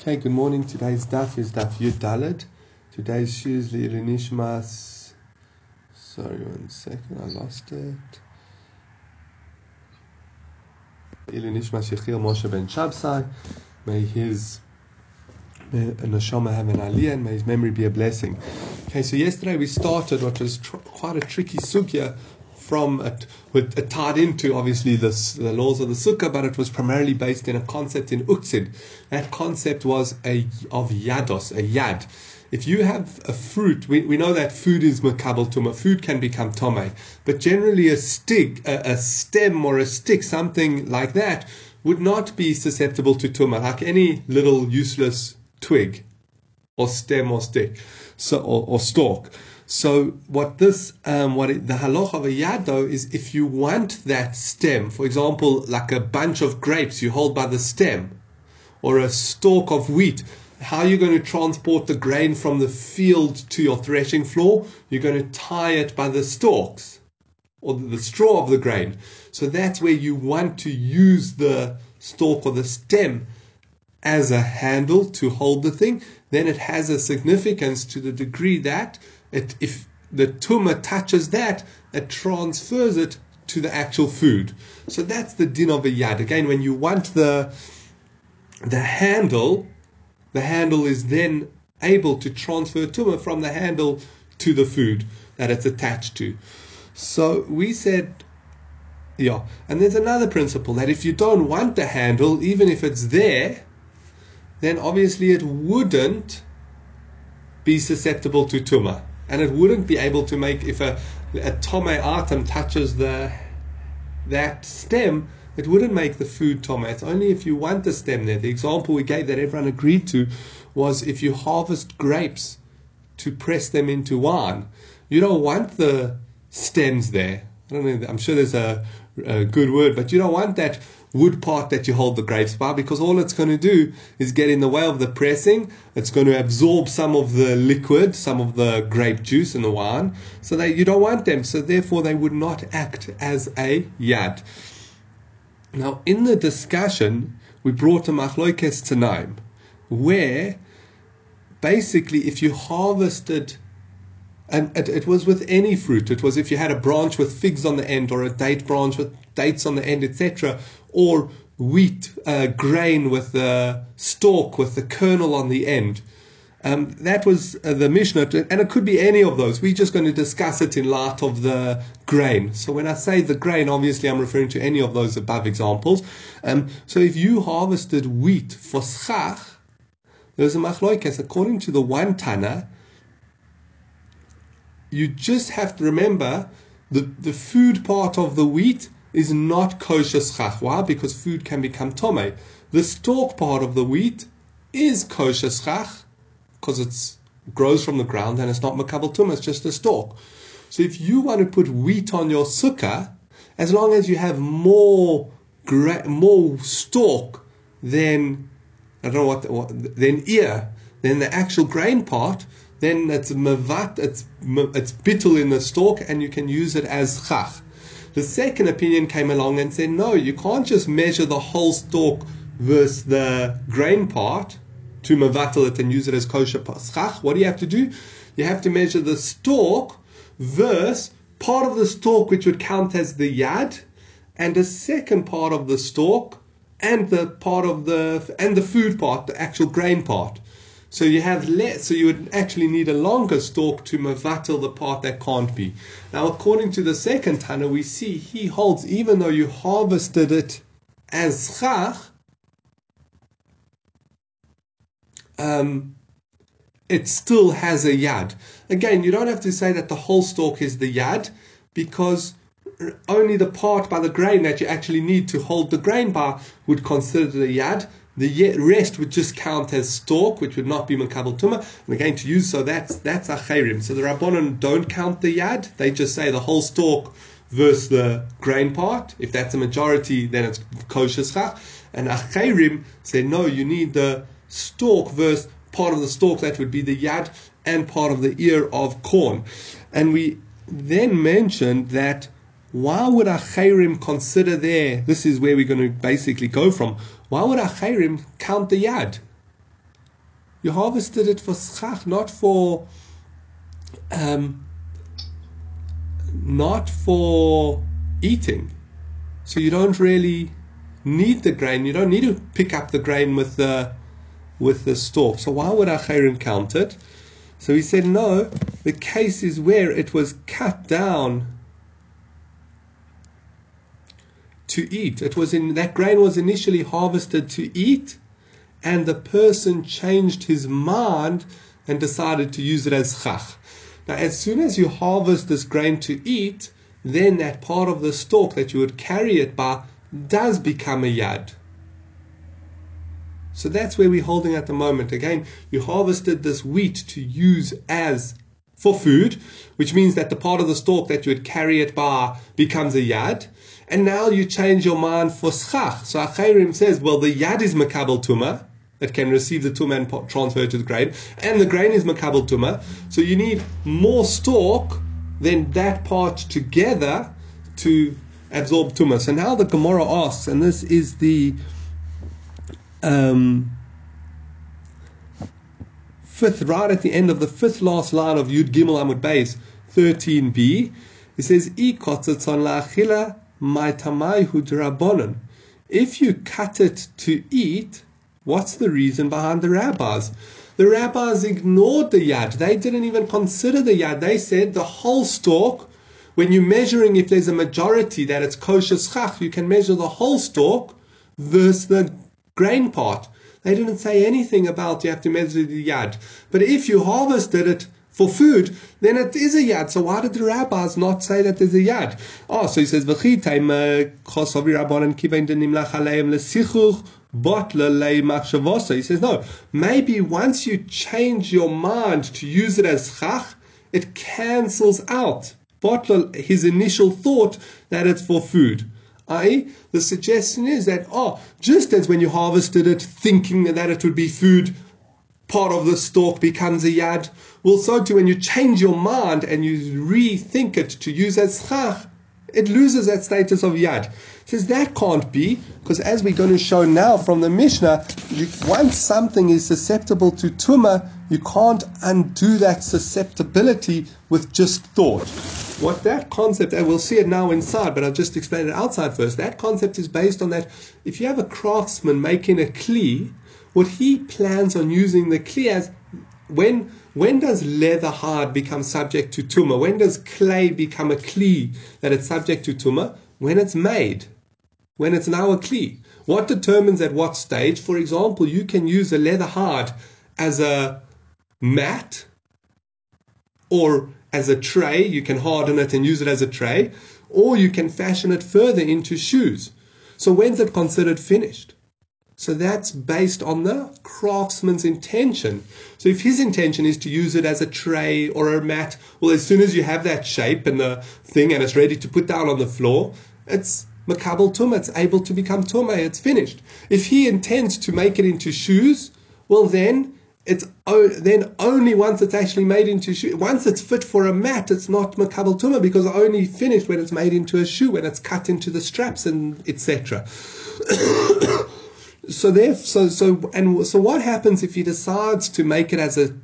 Okay, good morning. Today's daf is daf Yud Daled. Today's shoe is Nishmas. Sorry, one second, I lost it. Nishmas Yechiel Moshe ben Shabsai. May his neshama have an aliyah and may his memory be a blessing. Okay, so yesterday we started what was tr- quite a tricky sugya from it, with, it tied into obviously the, the laws of the sukkah, but it was primarily based in a concept in Uksid. That concept was a of yados, a yad. If you have a fruit, we, we know that food is makabel tuma. Food can become tome, but generally a stick, a, a stem or a stick, something like that, would not be susceptible to tuma, like any little useless twig or stem or stick, so or, or stalk. So what this, um, what it, the halach of a yado is, if you want that stem, for example, like a bunch of grapes you hold by the stem, or a stalk of wheat, how are you going to transport the grain from the field to your threshing floor? You're going to tie it by the stalks or the straw of the grain. So that's where you want to use the stalk or the stem as a handle to hold the thing. Then it has a significance to the degree that it, if the tuma touches that, it transfers it to the actual food. So that's the din of a yad. Again, when you want the the handle, the handle is then able to transfer tuma from the handle to the food that it's attached to. So we said, yeah, and there's another principle that if you don't want the handle, even if it's there, then obviously it wouldn't be susceptible to tuma and it wouldn't be able to make if a, a tome atom touches the that stem it wouldn't make the food tome it's only if you want the stem there. The example we gave that everyone agreed to was if you harvest grapes to press them into wine you don't want the stems there. I don't know I'm sure there's a, a good word but you don't want that wood part that you hold the grapes by because all it's going to do is get in the way of the pressing. It's going to absorb some of the liquid, some of the grape juice in the wine. So that you don't want them. So therefore they would not act as a yad. Now in the discussion, we brought a machloikes tanaim, where basically if you harvested and it, it, was with any fruit. It was if you had a branch with figs on the end, or a date branch with dates on the end, etc., or wheat uh, grain with the stalk with the kernel on the end. Um, that was uh, the Mishnah, and it could be any of those. We're just going to discuss it in light of the grain. So when I say the grain, obviously I'm referring to any of those above examples. Um, so if you harvested wheat for schach, there's a machloikas. According to the one Tana, you just have to remember the, the food part of the wheat is not kosher schach. Why? Because food can become tome. The stalk part of the wheat is kosher schach because it grows from the ground and it's not makabel tum, it's just a stalk. So if you want to put wheat on your sukkah, as long as you have more gra- more stalk than I don't know what, what than ear, than the actual grain part, then it's mavat, it's it's bittul in the stalk, and you can use it as chach. The second opinion came along and said, no, you can't just measure the whole stalk versus the grain part to mavatal it and use it as kosher paschach. What do you have to do? You have to measure the stalk versus part of the stalk which would count as the yad, and a second part of the stalk, and the part of the and the food part, the actual grain part. So you have less, so you would actually need a longer stalk to mavatil the part that can't be. Now, according to the second Tana, we see he holds, even though you harvested it as chach, um, it still has a yad. Again, you don't have to say that the whole stalk is the yad, because only the part by the grain that you actually need to hold the grain by would consider the yad. The rest would just count as stalk, which would not be makabel tuma. And again, to use so that's that's acherim. So the rabbanon don't count the yad; they just say the whole stalk versus the grain part. If that's a majority, then it's kosher schach. And acherim say no, you need the stalk versus part of the stalk. That would be the yad and part of the ear of corn. And we then mentioned that why would Achirim consider there? This is where we're going to basically go from. Why would Achirim count the yad? You harvested it for schach, not for um, not for eating. So you don't really need the grain. You don't need to pick up the grain with the with the stalk. So why would Achirim count it? So he said, no, the case is where it was cut down to eat. It was in that grain was initially harvested to eat, and the person changed his mind and decided to use it as chach. Now, as soon as you harvest this grain to eat, then that part of the stalk that you would carry it by does become a yad. So that's where we're holding at the moment. Again, you harvested this wheat to use as for food, which means that the part of the stalk that you would carry it by becomes a yad. And now you change your mind for schach. So Achirim says, well, the yad is makabel tuma, that can receive the tuma and transfer to the grain, and the grain is makabel tuma. So you need more stalk than that part together to absorb tuma. So now the Gemara asks, and this is the um, fifth, right at the end of the fifth last line of Yud Gimel Amud Beis 13b, it says, If you cut it to eat, what's the reason behind the rabbis? The rabbis ignored the yad. They didn't even consider the yad. They said the whole stalk, when you're measuring if there's a majority that it's kosher schach, you can measure the whole stalk versus the grain part. They didn't say anything about you have to measure the yad. But if you harvested it for food, then it is a yad. So why did the rabbis not say that there's a yad? Oh, so he says, uh, he says, no, maybe once you change your mind to use it as chach, it cancels out his initial thought that it's for food. I.e., the suggestion is that, oh, just as when you harvested it thinking that it would be food, part of the stalk becomes a yad, well, so too when you change your mind and you rethink it to use as chach, it loses that status of yad. Says that can't be, because as we're going to show now from the Mishnah, you, once something is susceptible to tumah, you can't undo that susceptibility with just thought. What that concept, and we'll see it now inside, but I'll just explain it outside first. That concept is based on that if you have a craftsman making a kli, what he plans on using the kli as when when does leather hard become subject to tumah? When does clay become a kli that it's subject to tumah? When it's made when it's now a kli? What determines at what stage? For example, you can use a leather hard as a mat or as a tray. You can harden it and use it as a tray, or you can fashion it further into shoes. So when's it considered finished? So that's based on the craftsman's intention. So if his intention is to use it as a tray or a mat, well, as soon as you have that shape and the thing and it's ready to put down on the floor, it's makabel tumah, it's able to become tumah, it's finished. If he intends to make it into shoes, well then it's then only once it's actually made into shoe. Once it's fit for a mat, it's not makabel tumah because it's only finished when it's made into a shoe, when it's cut into the straps and etc. so there, so so and so what happens if he decides to make it as a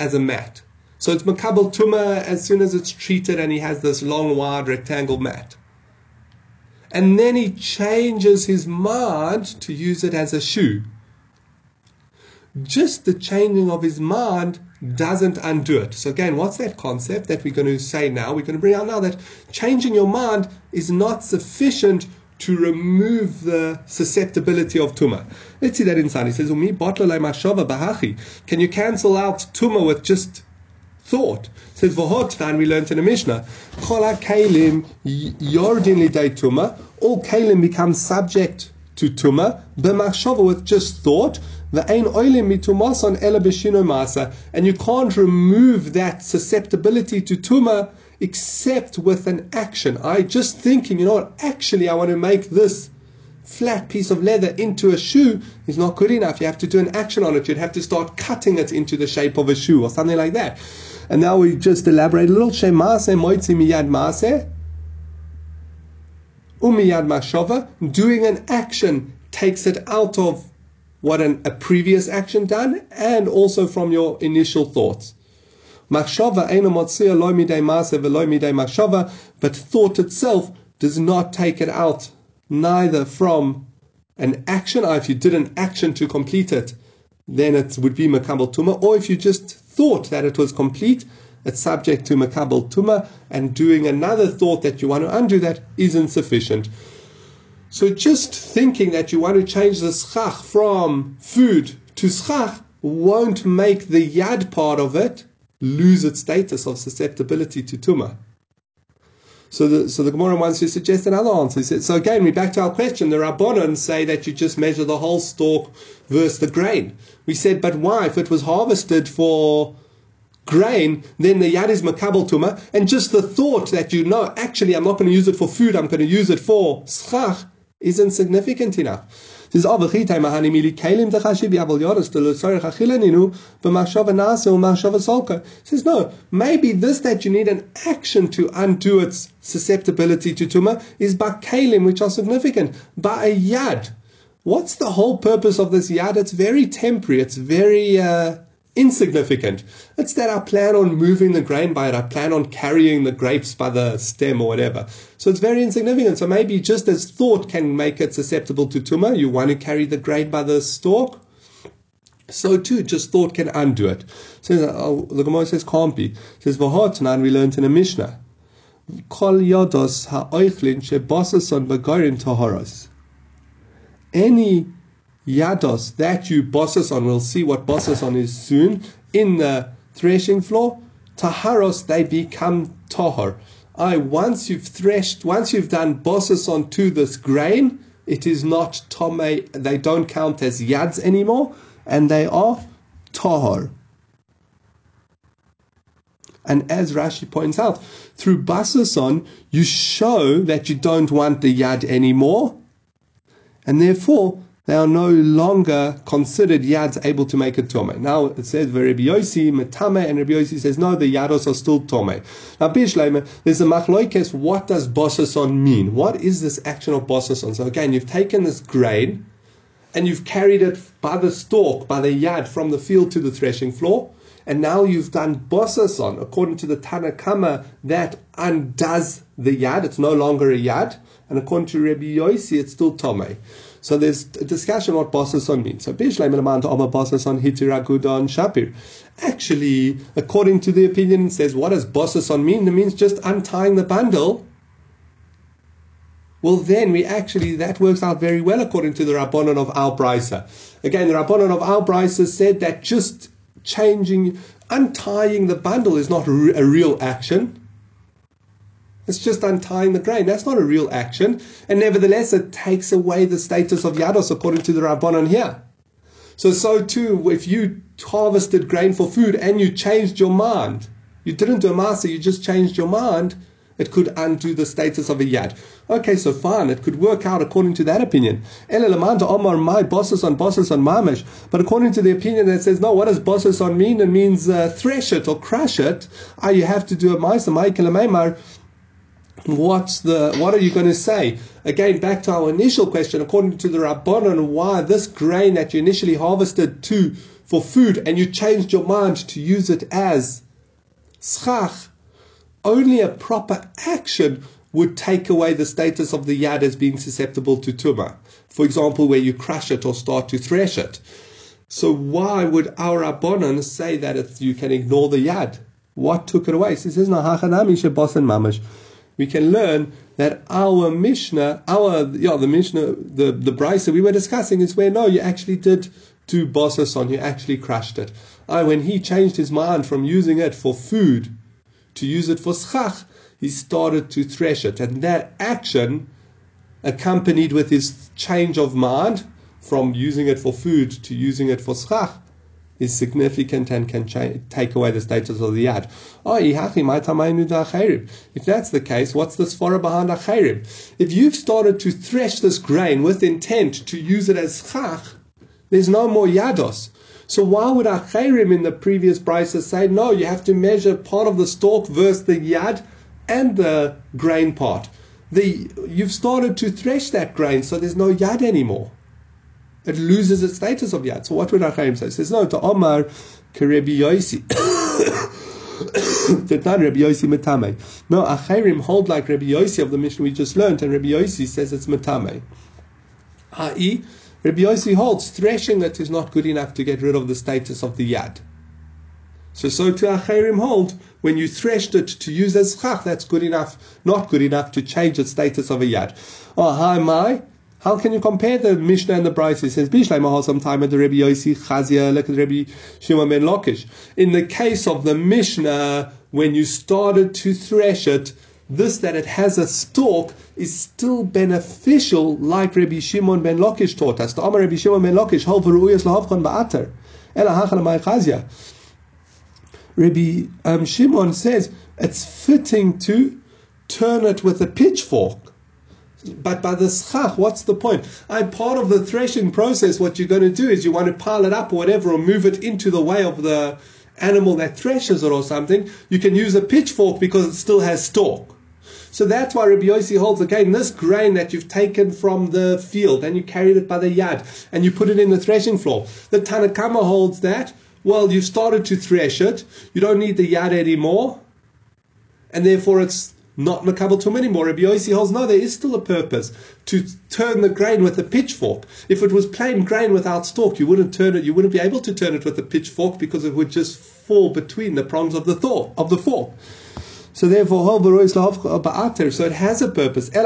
as a mat? So it's makabel tumah as soon as it's treated, and he has this long, wide rectangle mat and then he changes his mind to use it as a shoe. Just the changing of his mind doesn't undo it. So again, what's that concept that we're going to say now? We're going to bring out now that changing your mind is not sufficient to remove the susceptibility of tuma. Let's see that inside. He says, Can you cancel out tuma with just thought. It says V'hotnan, we learned in the Mishnah, Chol kalim yordin lidei tuma. All kalim become subject to tuma b'machshava with just thought. The ain oilim mitumasan ela b'shino masa, and you can't remove that susceptibility to tuma except with an action. I just thinking, you know what? Actually, I want to make this flat piece of leather into a shoe is not good enough. You have to do an action on it. You'd have to start cutting it into the shape of a shoe or something like that. And now we just elaborate a little. Shemase moitzi miyad maase. Umiyad mashova. Doing an action takes it out of what an, a previous action done and also from your initial thoughts. Mashova, but thought itself does not take it out neither from an action, or if you did an action to complete it, then it would be makabel tuma, or if you just thought that it was complete, it's subject to makabel tuma, and doing another thought that you want to undo that isn't sufficient. So just thinking that you want to change the schach from food to schach won't make the yad part of it lose its status of susceptibility to tumah. So the, so the Gemara wants to suggest another answer. So again, we back to our question. The Rabbanon say that you just measure the whole stalk versus the grain. We said, but why? If it was harvested for grain, then the yad is makabel tuma, and just the thought that you know, actually, I'm not going to use it for food, I'm going to use it for schach, isn't significant enough. Says, oh, Says, no, maybe this that you need an action to undo its susceptibility to tumah is by kalim, which are significant, by a yad. What's the whole purpose of this yad? It's very temporary. It's very uh, insignificant. It's that I plan on moving the grain by it. I plan on carrying the grapes by the stem or whatever. So it's very insignificant. So maybe just as thought can make it susceptible to tumah, you want to carry the grain by the stalk. So too, just thought can undo it. So oh, the Gemara says can't be. It says v'hotnan we learned in a Mishnah. Kol yodos ha'oichlin shebasason begorin taharos. Any yados that you bosses on, we'll see what bosses on is soon, in the threshing floor, taharos, they become tahar. I once you've threshed, once you've done bosses on to this grain, it is not tome, they don't count as yads anymore, and they are tahar. And as Rashi points out, through basason, you show that you don't want the yad anymore, and therefore they are no longer considered yads able to make a tome. Now it says Rabbi Yossi metame, and Rabbi Yossi says no, the yados are still tome. Now Bishleime, there's a machloikes. What does bosason mean? What is this action of bosason? So again, you've taken this grain and you've carried it by the stalk, by the yad, from the field to the threshing floor. And now you've done bosason, according to the Tanakama, that undoes the yad. It's no longer a yad. And according to Rabbi Yossi, it's still tome. So there's a discussion what Bosason means. So Bishleim Elaman to Oma Bosason Hitiragudan Shapir. Actually, according to the opinion, it says what does Bosason mean? It means just untying the bundle. Well, then we actually, that works out very well according to the Rabbanon of Al Brisa. Again, the Rabbanon of Al Brisa said that just changing, untying the bundle is not a real action. It's just untying the grain. That's not a real action. And nevertheless, it takes away the status of Yados according to the Rabbanon here. So, so too, if you harvested grain for food and you changed your mind, you didn't do a master, you just changed your mind, it could undo the status of a yad. Okay, so fine, it could work out according to that opinion. Omar, my bosses on bosses on mamish. But according to the opinion that says, no, what does bosses on mean? It means uh, thresh it or crush it. Ah, you have to do a ma'isa, what's the what are you going to say? Again, back to our initial question, according to the Rabbanon, why this grain that you initially harvested to for food and you changed your mind to use it as schach, only a proper action would take away the status of the yad as being susceptible to tumah. For example, where you crush it or start to thresh it. So why would our Rabbanon say that you can ignore the yad? What took it away? He says, mamash we can learn that our Mishnah, our yeah, the Mishnah, the the Brisa we were discussing is where no, you actually did do bosason, you actually crushed it. I when he changed his mind from using it for food to use it for schach, he started to thresh it, and that action, accompanied with his change of mind from using it for food to using it for schach, is significant and can take away the status of the yad. Oh, if that's the case, what's the svara behind achirim? If you've started to thresh this grain with intent to use it as chach, there's no more yados. So why would achirim in the previous brisa say no? You have to measure part of the stalk versus the yad and the grain part. The you've started to thresh that grain, so there's no yad anymore. It loses its status of yad. So what would Achirim say? It says no to Omar Kerebi Yosi. Not Rabbi Yosi. No, Achirim hold like Rabbi Yosi of the Mishnah we just learned, and Rabbi Yosi says it's Metame. I.e., Rabbi Yosi holds threshing it is not good enough to get rid of the status of the yad. So, so to Achirim hold, when you threshed it to use as chach, that's good enough, not good enough to change the status of a yad. Oh, hi, my. How can you compare the Mishnah and the Brisa? It says, Bishlai Mahal sometime at the Rabbi Yosi Chazia, look at Rabbi Shimon ben Lakish. In the case of the Mishnah, when you started to thresh it, this that it has a stalk is still beneficial, like Rabbi Shimon ben Lakish taught us. The Amar Rabbi Shimon ben Lakish, Hol v'ru'uyas lahavchon ba'ater. Ela hachal ma'ay chazia. Rabbi um, Shimon says it's fitting to turn it with a pitchfork. But by the schach, what's the point? I'm part of the threshing process. What you're going to do is you want to pile it up or whatever, or move it into the way of the animal that threshes it or something. You can use a pitchfork because it still has stalk. So that's why Rabbi Yossi holds again this grain that you've taken from the field and you carried it by the yad and you put it in the threshing floor. The Tanakama holds that well, you've started to thresh it, you don't need the yad anymore, and therefore it's not makabel tum anymore. Rabbi Yossi holds no, there is still a purpose to turn the grain with a pitchfork. If it was plain grain without stalk, you wouldn't turn it. You wouldn't be able to turn it with a pitchfork because it would just fall between the prongs of the thorn of the fork. So therefore, so it has a purpose. But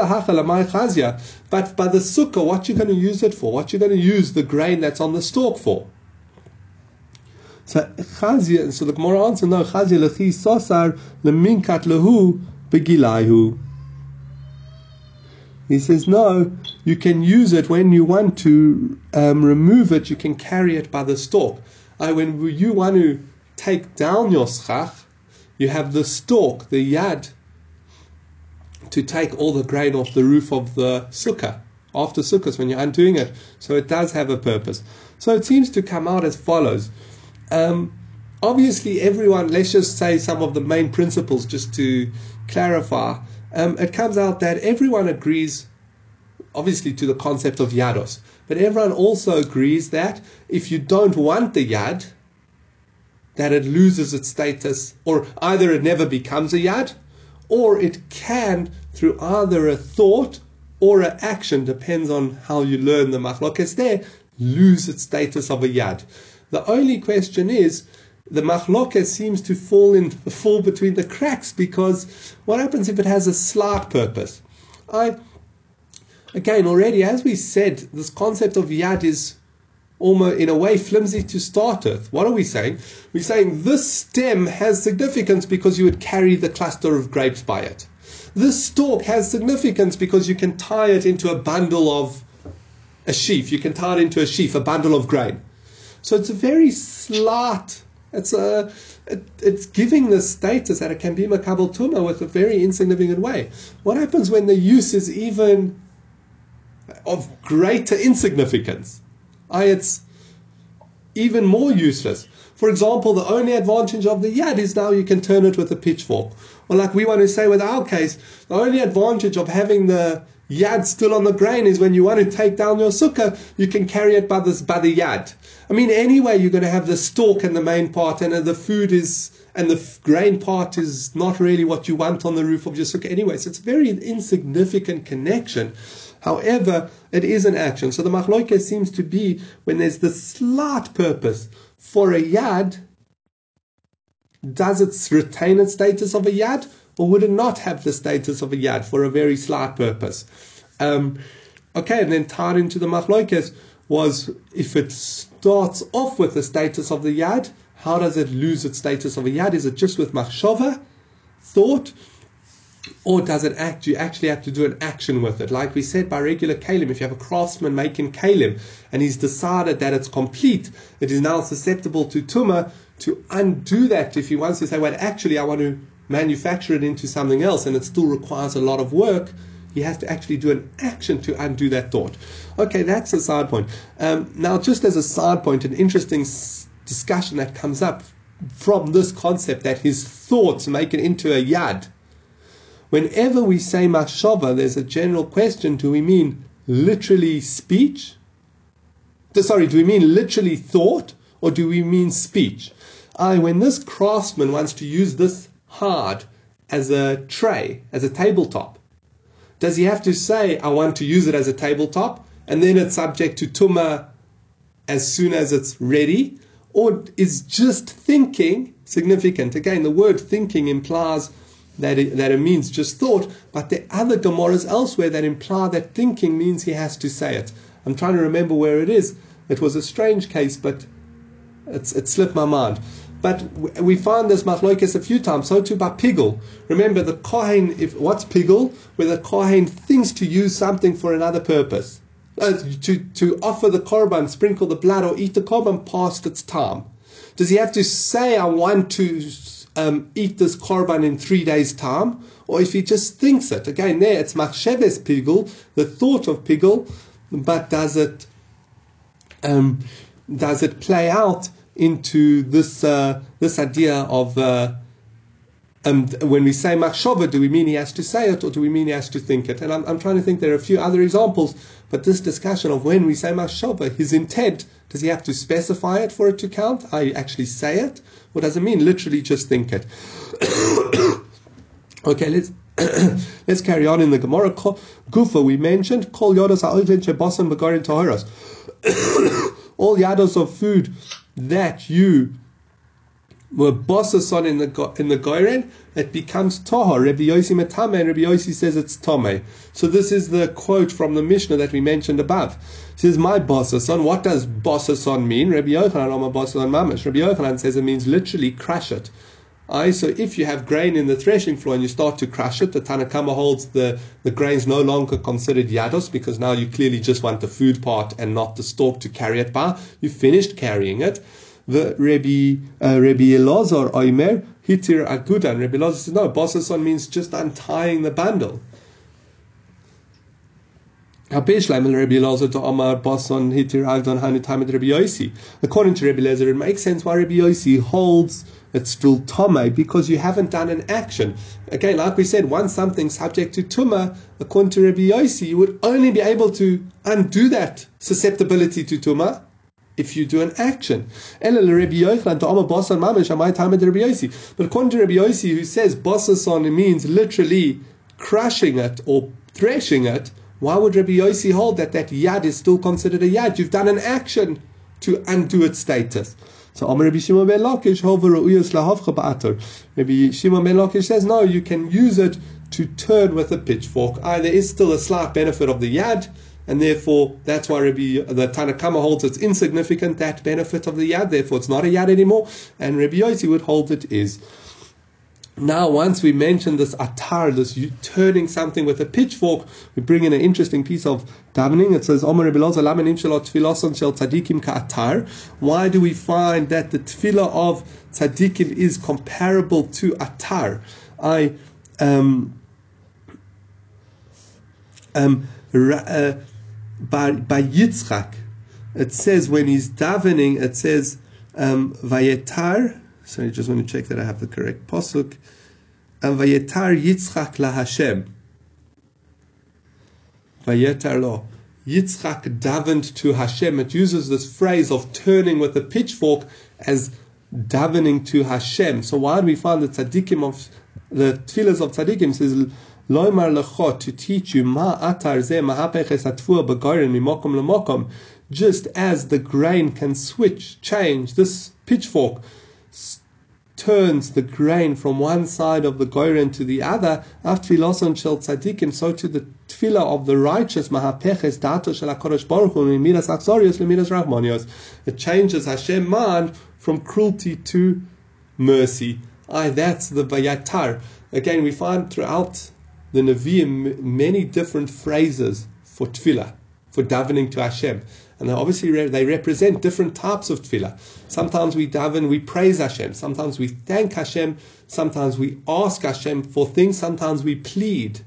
by the sukkah, what you're going to use it for? What you're going to use the grain that's on the stalk for? So Chazia, so the Gemara answer no Chazia lechi sosar leminkat lehu begilayhu. He says no, you can use it when you want to um, remove it. You can carry it by the stalk. Uh, when you want to take down your schach, you have the stalk, the yad, to take all the grain off the roof of the sukkah after Sukkos when you're undoing it. So it does have a purpose. So it seems to come out as follows. Um, obviously, everyone, let's just say some of the main principles just to clarify. Um, it comes out that everyone agrees, obviously, to the concept of yados, but everyone also agrees that if you don't want the yad, that it loses its status, or either it never becomes a yad, or it can, through either a thought or an action, depends on how you learn the machlokes there, lose its status of a yad. The only question is, the machlokes seems to fall in fall between the cracks because what happens if it has a slight purpose? I again already, as we said, this concept of yad is almost in a way flimsy to start with. What are we saying? We're saying this stem has significance because you would carry the cluster of grapes by it. This stalk has significance because you can tie it into a bundle of a sheaf. You can tie it into a sheaf, a bundle of grain. So it's a very slight. It's a it, it's giving the status that it can be makabel tuma with a very insignificant way. What happens when the use is even of greater insignificance? I, it's even more useless. For example, the only advantage of the yad is now you can turn it with a pitchfork. Or like we want to say with our case, the only advantage of having the yad still on the grain is when you want to take down your sukkah, you can carry it by, this, by the yad. I mean, anyway, you're going to have the stalk and the main part, and uh, the food is, and the grain part is not really what you want on the roof of your sukkah anyway. So it's a very insignificant connection. However, it is an action. So the machloike seems to be when there's the slight purpose for a yad, does it retain its status of a yad, or would it not have the status of a yad for a very slight purpose? Um, okay, and then tied into the machloikes was if it starts off with the status of the yad, how does it lose its status of a yad? Is it just with machshava, thought, or does it act? You actually have to do an action with it. Like we said, by regular kalim, if you have a craftsman making kalim and he's decided that it's complete, it is now susceptible to tuma, to undo that if he wants to say, well, actually, I want to manufacture it into something else and it still requires a lot of work, he has to actually do an action to undo that thought. Okay, that's a side point. Um, now, just as a side point, an interesting s- discussion that comes up from this concept that his thoughts make it into a yad Whenever we say machshava, there's a general question do we mean literally speech? sorry, do we mean literally thought or do we mean speech? I, when this craftsman wants to use this hard as a tray, as a tabletop, does he have to say, I want to use it as a tabletop, and then it's subject to tuma as soon as it's ready? Or is just thinking significant? Again, the word thinking implies that it, that it means just thought, but there are other Gemaras elsewhere that imply that thinking means he has to say it. I'm trying to remember where it is. It was a strange case, but it's, it slipped my mind. But we find this machlokes a few times. So too by pigul. Remember the kohen. If what's pigul? Where the kohen thinks to use something for another purpose, uh, to to offer the korban, sprinkle the blood, or eat the korban past its time. Does he have to say, "I want to um, eat this korban in three days' time"? Or if he just thinks it, again, there it's machsheves pigul, the thought of pigul, but does it um, does it play out into this uh, this idea of uh, um, when we say machshava, do we mean he has to say it or do we mean he has to think it? And I'm, I'm trying to think there are a few other examples, but this discussion of when we say machshava, his intent, does he have to specify it for it to count? I actually say it, or does it mean literally just think it? okay, let's let's carry on in the Gemara. Gufa, we mentioned tahoras. All yados of food that you were bosses on in the in the goyren, it becomes tahor. Rabbi Yossi metame, and Rabbi Yossi says it's tome. So this is the quote from the Mishnah that we mentioned above. It says, "My bosses on." What does bosses on mean? Rabbi Yochanan, I'm a bosses on. Rabbi Yochanan says it means literally crush it. So if you have grain in the threshing floor and you start to crush it, the Tanakama holds the, the grain's no longer considered yados because now you clearly just want the food part and not the stalk to carry it by. You finished carrying it. The Rabbi uh, Rabbi Elazar Oimer hitir agudan. Rabbi Elazar says no. Bosason means just untying the bundle. According to Rabbi Lezer, it makes sense why Rabbi Yossi holds it's still tome because you haven't done an action. Okay, like we said, once something's subject to tuma, according to Rabbi Yossi, you would only be able to undo that susceptibility to tuma if you do an action. But according to Rabbi Yossi, who says bosason means literally crushing it or threshing it, why would Rabbi Yossi hold that that yad is still considered a yad? You've done an action to undo its status. So Amar Rabbi Shimon ben Lakish, Rabbi Shimon ben Lakish says, no, you can use it to turn with a pitchfork. Ah, there is still a slight benefit of the yad, and therefore that's why Rabbi, the Tanakama holds it's insignificant, that benefit of the yad, therefore it's not a yad anymore, and Rabbi Yossi would hold it is. Now, once we mention this atar, this turning something with a pitchfork, we bring in an interesting piece of davening. It says, atar. Why do we find that the tefillah of tzaddikim is comparable to atar? I, um, um, uh, by, by Yitzchak, it says when he's davening, it says, um, vayetar, so I just want to check that I have the correct posuk. And vayetar Yitzchak la Hashem. Vayetar lo. Yitzchak davened to Hashem. It uses this phrase of turning with a pitchfork as davening to Hashem. So why do we find the tzaddikim of the tefillahs of tzaddikim says loymar lechot to teach you ma atar ze mahapeches atfua begorin mimokom lemokom. Just as the grain can switch, change this pitchfork turns the grain from one side of the goyren to the other, after filoson shel tzadikim, so to the tefillah of the righteous, mahapeches dato shel HaKadosh Baruch Hu, midas lemidas rahmonios. It changes Hashem man from cruelty to mercy. Aye, that's the vayatar. Again, we find throughout the Nevi'im many different phrases for tefillah, for davening to Hashem. And obviously they represent different types of tefillah. Sometimes we daven, we praise Hashem. Sometimes we thank Hashem. Sometimes we ask Hashem for things. Sometimes we plead.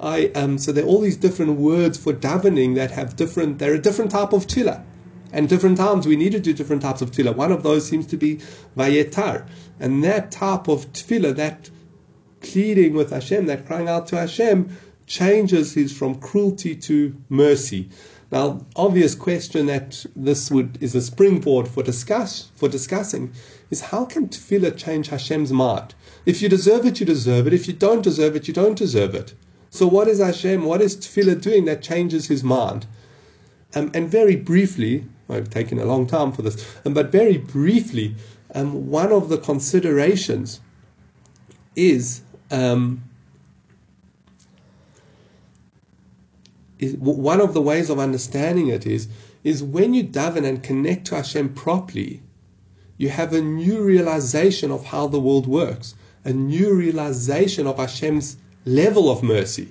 I um, so there are all these different words for davening that have different. They're a different type of tefillah. And different times we need to do different types of tefillah. One of those seems to be vayetar. And that type of tefillah, that pleading with Hashem, that crying out to Hashem, changes his from cruelty to mercy. Now, obvious question that this would is a springboard for discuss for discussing is how can tefillah change Hashem's mind? If you deserve it, you deserve it. If you don't deserve it, you don't deserve it. So, what is Hashem? What is tefillah doing that changes his mind? Um, and very briefly, I've taken a long time for this, um, but very briefly, um, one of the considerations is, um, is one of the ways of understanding it is is when you daven and connect to Hashem properly, you have a new realization of how the world works, a new realization of Hashem's level of mercy.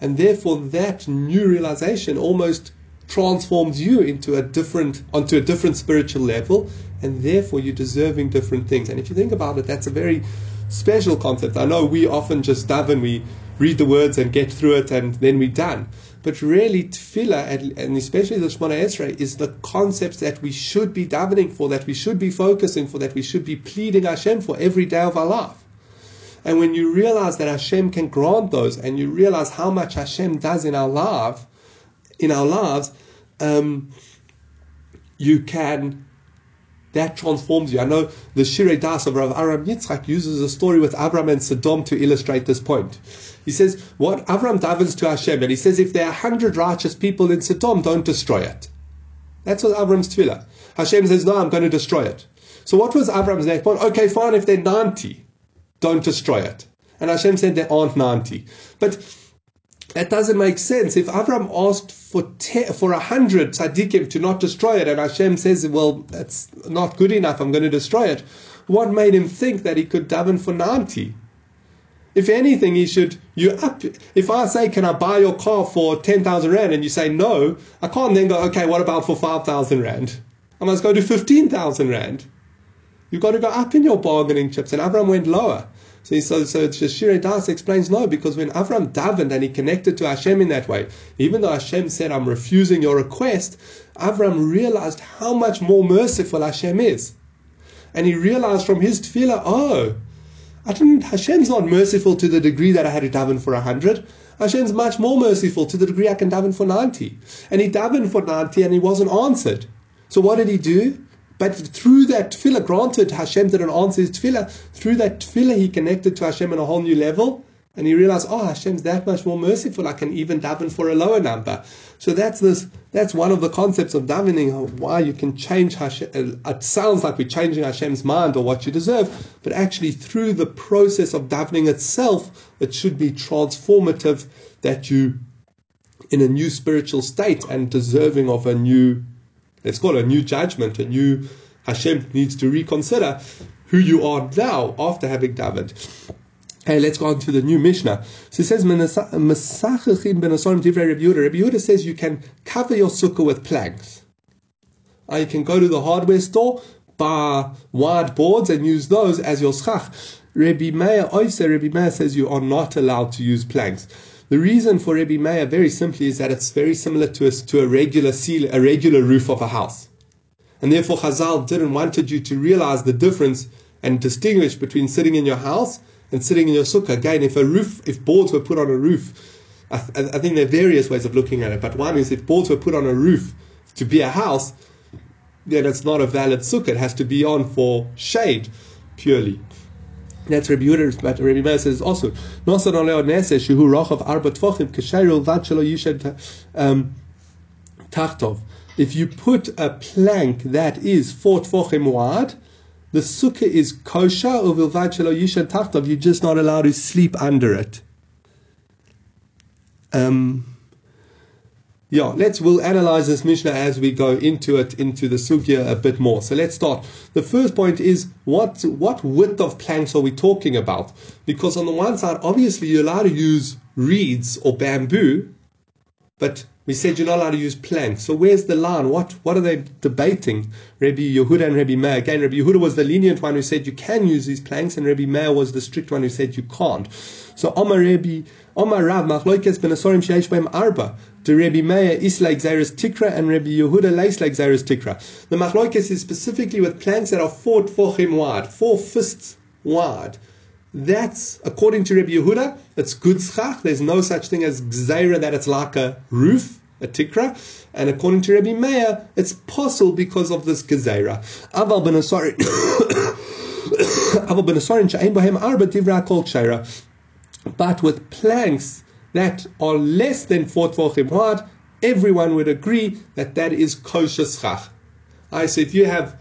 And therefore that new realization almost transforms you into a different onto a different spiritual level and therefore you're deserving different things. And if you think about it, that's a very special concept. I know we often just daven, we read the words and get through it and then we're done. But really, tefillah, and especially the Shemona Esrei, is the concepts that we should be davening for, that we should be focusing for, that we should be pleading Hashem for every day of our life. And when you realize that Hashem can grant those, and you realize how much Hashem does in our life, in our lives, um, you can. That transforms you. I know the Shirei Das of Rav Aram Yitzchak uses a story with Abraham and Sodom to illustrate this point. He says, what Abraham davens to Hashem, and he says, if there are hundred righteous people in Sodom, don't destroy it. That's what Abraham's tefillah. Hashem says, no, I'm going to destroy it. So what was Abraham's next point? Okay, fine, if they're 90, don't destroy it. And Hashem said there aren't 90. But that doesn't make sense. If Abraham asked for te- for a hundred tzaddikim to not destroy it, and Hashem says, "Well, that's not good enough. I'm going to destroy it," what made him think that he could daven for ninety? If anything, he should you up. If I say, "Can I buy your car for ten thousand rand?" and you say no, I can't then go, "Okay, what about for five thousand rand?" I must go to fifteen thousand rand. You've got to go up in your bargaining chips, and Abraham went lower. So, so, so Shirei Das explains no, because when Avram davened and he connected to Hashem in that way, even though Hashem said, I'm refusing your request, Avram realized how much more merciful Hashem is. And he realized from his tefillah, oh, I didn't, Hashem's not merciful to the degree that I had to daven for a hundred. Hashem's much more merciful to the degree I can daven for 90. And he davened for 90 and he wasn't answered. So what did he do? But through that tefillah, granted Hashem didn't answer his tefillah, through that tefillah he connected to Hashem on a whole new level. And he realized, oh, Hashem's that much more merciful. I can even daven for a lower number. So that's this. That's one of the concepts of davening. Why you can change Hashem. Uh, it sounds like we're changing Hashem's mind or what you deserve, but actually through the process of davening itself, it should be transformative. That you, in a new spiritual state and deserving of a new Let's call it a new judgment, a new Hashem needs to reconsider who you are now after having davened. Hey, let's go on to the new Mishnah. So it says, Rabbi Yehuda Rabbi Yehuda says you can cover your sukkah with planks. Uh, you can go to the hardware store, buy wide boards and use those as your schach. Rabbi Meir, Rabbi Meir says you are not allowed to use planks. The reason for Rebbe Meir, very simply, is that it's very similar to a, to a regular seal, a regular roof of a house. And therefore, Chazal didn't wanted you to realize the difference and distinguish between sitting in your house and sitting in your sukkah. Again, if a roof, if boards were put on a roof, I, th- I think there are various ways of looking at it. But one is if boards were put on a roof to be a house, then it's not a valid sukkah. It has to be on for shade purely. That's Rabbi Yehuda, but Rabbi Meir says also, Nosan oleo neseh shehu rochav arba tvochim vad shelo um, tachtov. If you put a plank that is four tvochim wide, the sukkah is kosher, or vilvad shelo yished tachtov, you're just not allowed to sleep under it. Um, yeah, let's we'll analyze this Mishnah as we go into it into the sugya a bit more. So let's start. The first point is what what width of planks are we talking about? Because on the one side, obviously you're allowed to use reeds or bamboo, but we said you're not allowed to use planks. So where's the line? What what are they debating? Rabbi Yehuda and Rabbi Meir. Again, Rabbi Yehuda was the lenient one who said you can use these planks, and Rabbi Meir was the strict one who said you can't. So Omar Rabbi Omar Rav Machloikes ben Asorim Sheish Beim Arba. The Rabbi Meir is like Zairus Tikra and Rabbi Yehuda like Zairus Tikra. The Machloikes is specifically with planks that are four tfochim wide, four fists wide. That's, according to Rabbi Yehuda, it's good schach. There's no such thing as gzeira that it's like a roof. a tikra, and according to Rabbi Meir, it's possible because of this gezerah. Aval ben Asarin, Aval ben Asarin bohem arba divra kol But with planks that are less than four tvachim wide, everyone would agree that that is kosher schach. I say if you have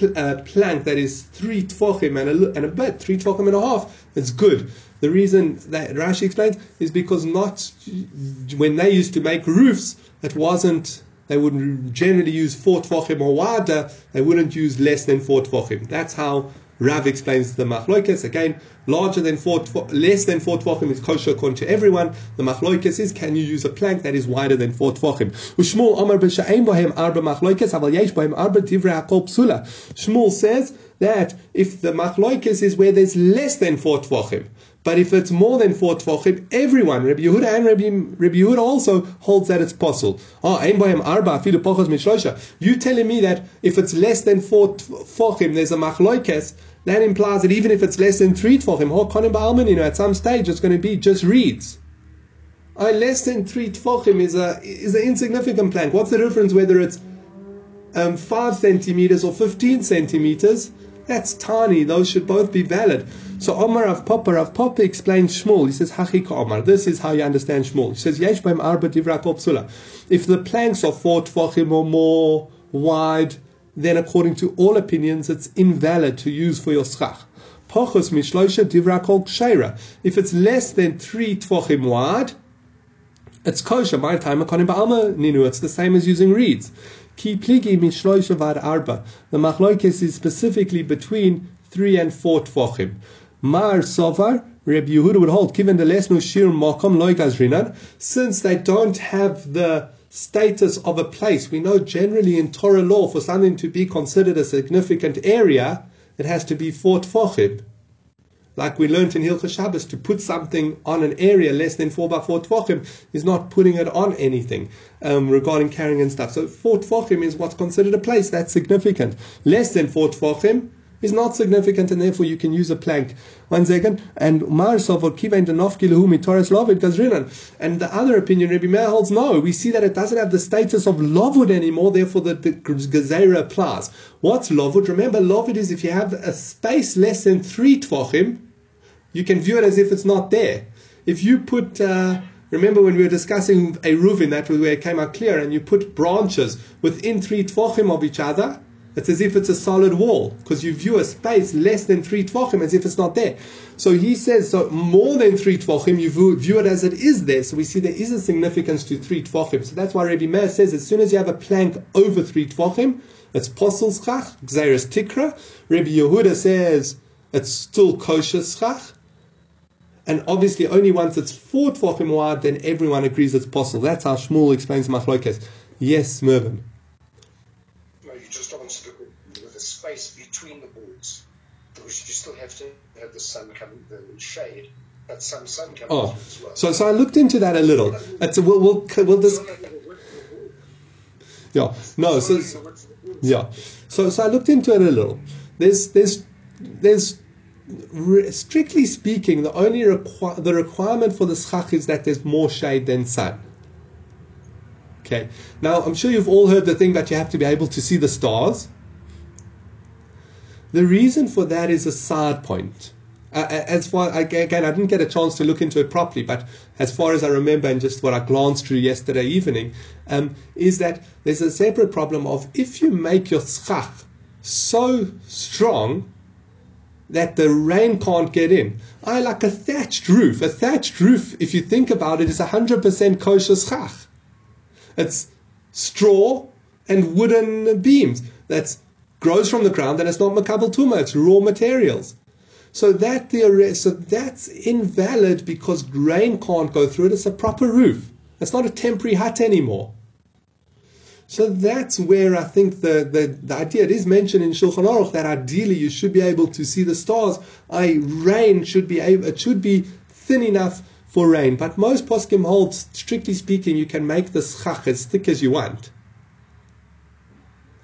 a uh, plank that is three tefachim and a, and a bit, three tefachim and a half, it's good. The reason that Rashi explains is because not when they used to make roofs, it wasn't. They would generally use four tefachim or wider. They wouldn't use less than four tefachim. That's how Rav explains the machloikas again. Larger than four, less than four tvachim is kosher according to everyone. The machloikas is can you use a plank that is wider than four tvachim? Shmuel Amar b'shaim bohem arba machloikas aval yesh bohem arba divrei hakol psula. Shmuel says that if the machloikas is where there's less than four tvachim, but if it's more than four tvachim, everyone, Rabbi Yehuda and Rabbi, Rabbi Yehuda also holds that it's possible. Oh, ein bohem arba afilu pochos mishlosha. You telling me that if it's less than four tvachim, there's a machloikas that implies that even if it's less than three tefachim, or konim ba'alman, you know, at some stage it's going to be just reeds. Uh, less than three tefachim is a is an insignificant plank. What's the difference whether it's um, five centimeters or fifteen centimeters? That's tiny. Those should both be valid. So Omar Rav Papa Rav Papa explains Shmuel. He says Hachika Omar. This is how you understand Shmuel. He says Yesh arba divra If the planks are four tefachim or more wide, then according to all opinions, it's invalid to use for your schach. Pochos mishloisha divra kol. If it's less than three tvochim wide, it's kosher. My time ninu. It's the same as using reeds. Ki pligi mishloisha arba. The machloikes is specifically between three and four tvochim. Mar sovar. Rabbi Yehuda would hold, given the lesnu shir makom loigazrinan, since they don't have the status of a place. We know generally in Torah law, for something to be considered a significant area, it has to be four tfochim. Like we learned in Hilchah Shabbos, to put something on an area less than four by four tfochim is not putting it on anything um, regarding carrying and stuff. So four tfochim is what's considered a place that's significant. Less than four tfochim is not significant and therefore you can use a plank. One second. And. And the other opinion, Rabbi Meir holds no. We see that it doesn't have the status of lovud anymore, therefore the, the gezerah applies. What's lovud? Remember, lovud is if you have a space less than three tvachim, you can view it as if it's not there. If you put uh, Remember when we were discussing a roof in that where it came out clear, and you put branches within three tvochim of each other, it's as if it's a solid wall because you view a space less than three tvachim as if it's not there. So he says, so more than three tvachim, you view, view, it as it is there. So we see there is a significance to three tvachim. So that's why Rabbi Meir says as soon as you have a plank over three tvachim, it's posel schach, xeris tikra. Rabbi Yehuda says it's still kosher schach. And obviously, only once it's four tvachim wide, then everyone agrees it's possible. That's how Shmuel explains machlokes. Yes, Mervyn. No, you just answered it with a space between the boards because you still have to have the sun coming, the shade, but some sun coming oh. as well. So, so I looked into that a little. It's, we'll, we'll, we'll just, yeah, no, so, yeah. So, so I looked into it a little. There's, there's, there's, strictly speaking, the only the requirement for the schach is that there's more shade than sun. Okay. Now, I'm sure you've all heard the thing that you have to be able to see the stars. The reason for that is a side point. Uh as far again, I didn't get a chance to look into it properly, but as far as I remember and just what I glanced through yesterday evening, um, is that there's a separate problem of if you make your schach so strong that the rain can't get in. I like a thatched roof. A thatched roof, if you think about it, is 100% kosher schach. It's straw and wooden beams. That's grows from the ground, then it's not makabel tuma. It's raw materials. So that theory, so that's invalid because rain can't go through it. It's a proper roof. It's not a temporary hut anymore. So that's where I think the, the, the idea, it is mentioned in Shulchan Aruch that ideally you should be able to see the stars. I rain should be able, it should be thin enough for rain. But most poskim hold, strictly speaking, you can make the schach as thick as you want.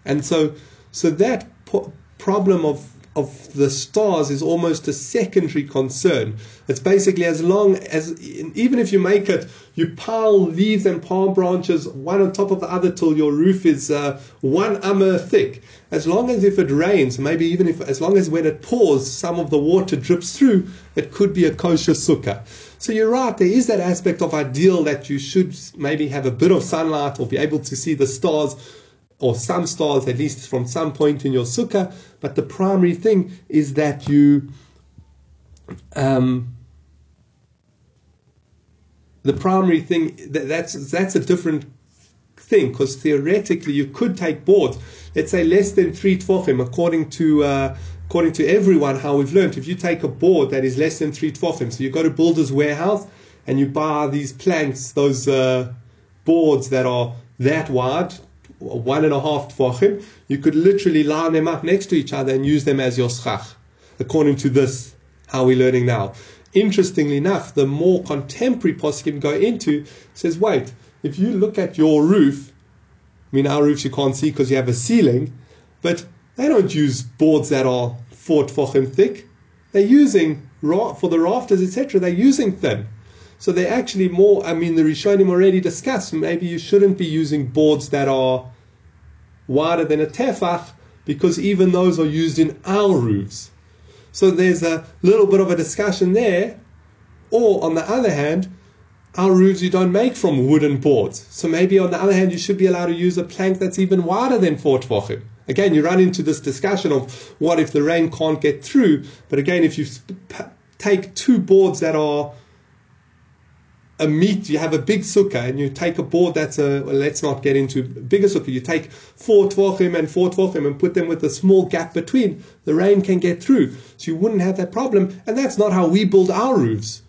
And so so that po- problem of of the stars is almost a secondary concern. It's basically as long as, even if you make it, you pile leaves and palm branches one on top of the other till your roof is uh, one amma thick. As long as if it rains, maybe even if, as long as when it pours, some of the water drips through, it could be a kosher sukkah. So you're right, there is that aspect of ideal that you should maybe have a bit of sunlight or be able to see the stars or some stars at least from some point in your sukkah. But the primary thing is that you, um, the primary thing that, that's that's a different thing because theoretically you could take boards, let's say less than three tefachim, according to uh, according to everyone how we've learned. If you take a board that is less than three tefachim, so you go to Builder's Warehouse and you buy these planks, those uh, boards that are that wide, one and a half tefachim, you could literally line them up next to each other and use them as your schach, according to this, how we're learning now. Interestingly enough, the more contemporary poskim go into says, wait, if you look at your roof, I mean, our roofs you can't see because you have a ceiling, but they don't use boards that are four tefachim thick. They're using, for the rafters, etc., they're using thin. So they're actually more, I mean, the Rishonim already discussed, maybe you shouldn't be using boards that are wider than a tefach, because even those are used in our roofs. So there's a little bit of a discussion there. Or on the other hand, our roofs you don't make from wooden boards. So maybe on the other hand, you should be allowed to use a plank that's even wider than four tvachim. Again, you run into this discussion of what if the rain can't get through. But again, if you take two boards that are a meat, you have a big sukkah, and you take a board that's a, well, let's not get into bigger sukkah, you take four tvachim and four tvachim and put them with a small gap between, the rain can get through. So you wouldn't have that problem, and that's not how we build our roofs.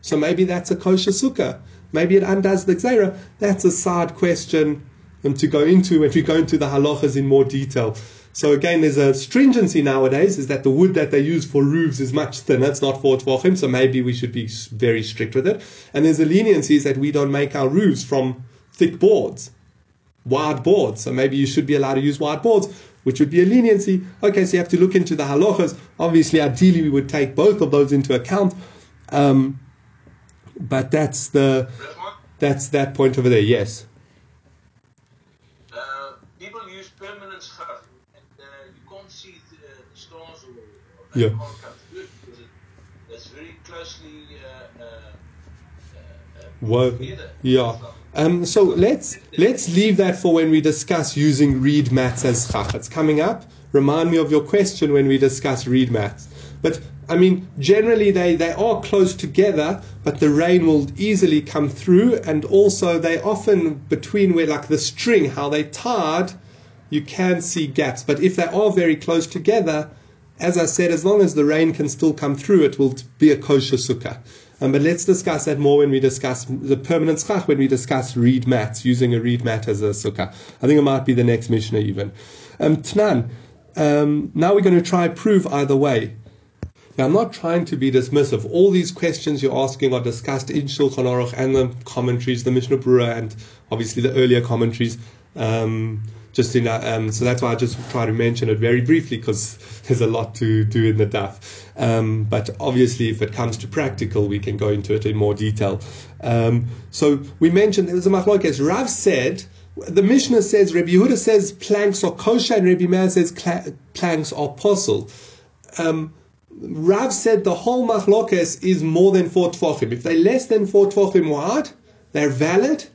So maybe that's a kosher sukkah. Maybe it undoes the gzera. That's a sad question um, to go into if we go into the halachas in more detail. So again, there's a stringency nowadays, is that the wood that they use for roofs is much thinner. It's not for tvachim, so maybe we should be very strict with it. And there's a leniency is that we don't make our roofs from thick boards, wide boards. So maybe you should be allowed to use wide boards, which would be a leniency. Okay, so you have to look into the halachas. Obviously, ideally, we would take both of those into account. Um, but that's the that's that point over there. Yes. Yeah. together. Yeah. Um, so let's let's leave that for when we discuss using reed mats as schach. It's coming up. Remind me of your question when we discuss reed mats. But I mean, generally they, they are close together, but the rain will easily come through, and also they often between where like the string, how they tied, you can see gaps. But if they are very close together, as I said, as long as the rain can still come through, it will be a kosher sukkah. Um, but let's discuss that more when we discuss the permanent schach, when we discuss reed mats, using a reed mat as a sukkah. I think it might be the next Mishnah even. Um, Tnan, um, now we're going to try prove either way. Now, I'm not trying to be dismissive. All these questions you're asking are discussed in Shulchan Aruch and the commentaries, the Mishnah Berurah, and obviously the earlier commentaries. Um, just in um, so that's why I just try to mention it very briefly because there's a lot to do in the daf. Um, but obviously, if it comes to practical, we can go into it in more detail. Um, so we mentioned there was a machlokes. Rav said the Mishnah says Rabbi Yehuda says planks are kosher and Rabbi Meir says planks are posel. Um, Rav said the whole machlokes is more than four tefachim. If they're less than four tefachim wide, they're valid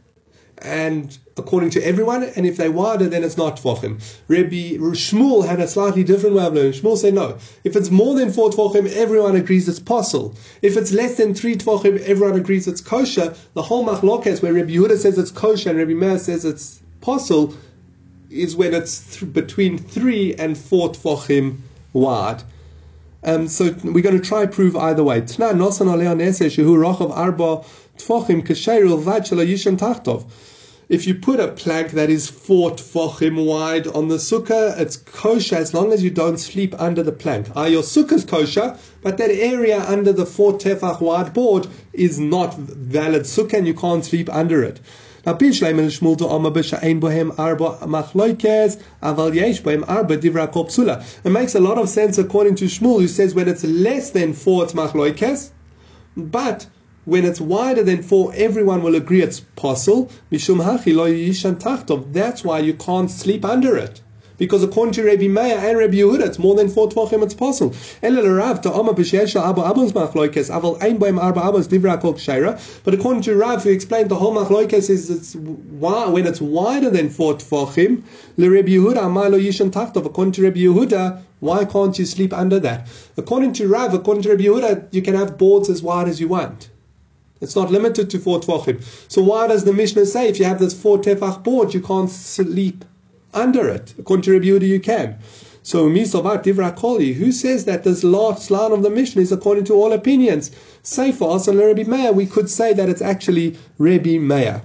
and according to everyone, and if they're wider, then it's not tvachim. Rabbi Shmuel had a slightly different way of learning. Shmuel said no. If it's more than four tvachim, everyone agrees it's possible. If it's less than three tvachim, everyone agrees it's kosher. The whole machlokes where Rabbi Yehuda says it's kosher and Rabbi Meir says it's possible is when it's th- between three and four tvachim wide. Um, so we're going to try prove either way. Tna nosan arba tvachim tachtov. If you put a plank that is four tefachim wide on the sukkah, it's kosher as long as you don't sleep under the plank. Ah, your sukkah is kosher, but that area under the four tefach wide board is not valid sukkah and you can't sleep under it. Now, Bishleim and Shmuel to Amma Bisha Ein Bohem Arba Machloikes Aval Yesh Bohem Arba Divra Kopsula. It makes a lot of sense according to Shmuel, who says when it's less than four, it's Machloikes, but when it's wider than four, everyone will agree it's possible. Mishum. That's why you can't sleep under it. Because according to Rabbi Meir and Rabbi Yehuda, it's more than four tvachim, it's possible. But according to Rav, who explained the whole machloikes is it's when it's wider than four tvachim, Rabbi Yehuda. According to Rabbi Yehuda, why can't you sleep under that? According to Rav, according to Rabbi Yehuda, you can have boards as wide as you want. It's not limited to four tvachim. So why does the Mishnah say if you have this four tefach board, you can't sleep under it. According to Rabbi you can. So Misavat Divra Koli, who says that this last line of the Mishnah is according to all opinions? Say for us and Rabbi Meir, we could say that it's actually Rabbi Meir.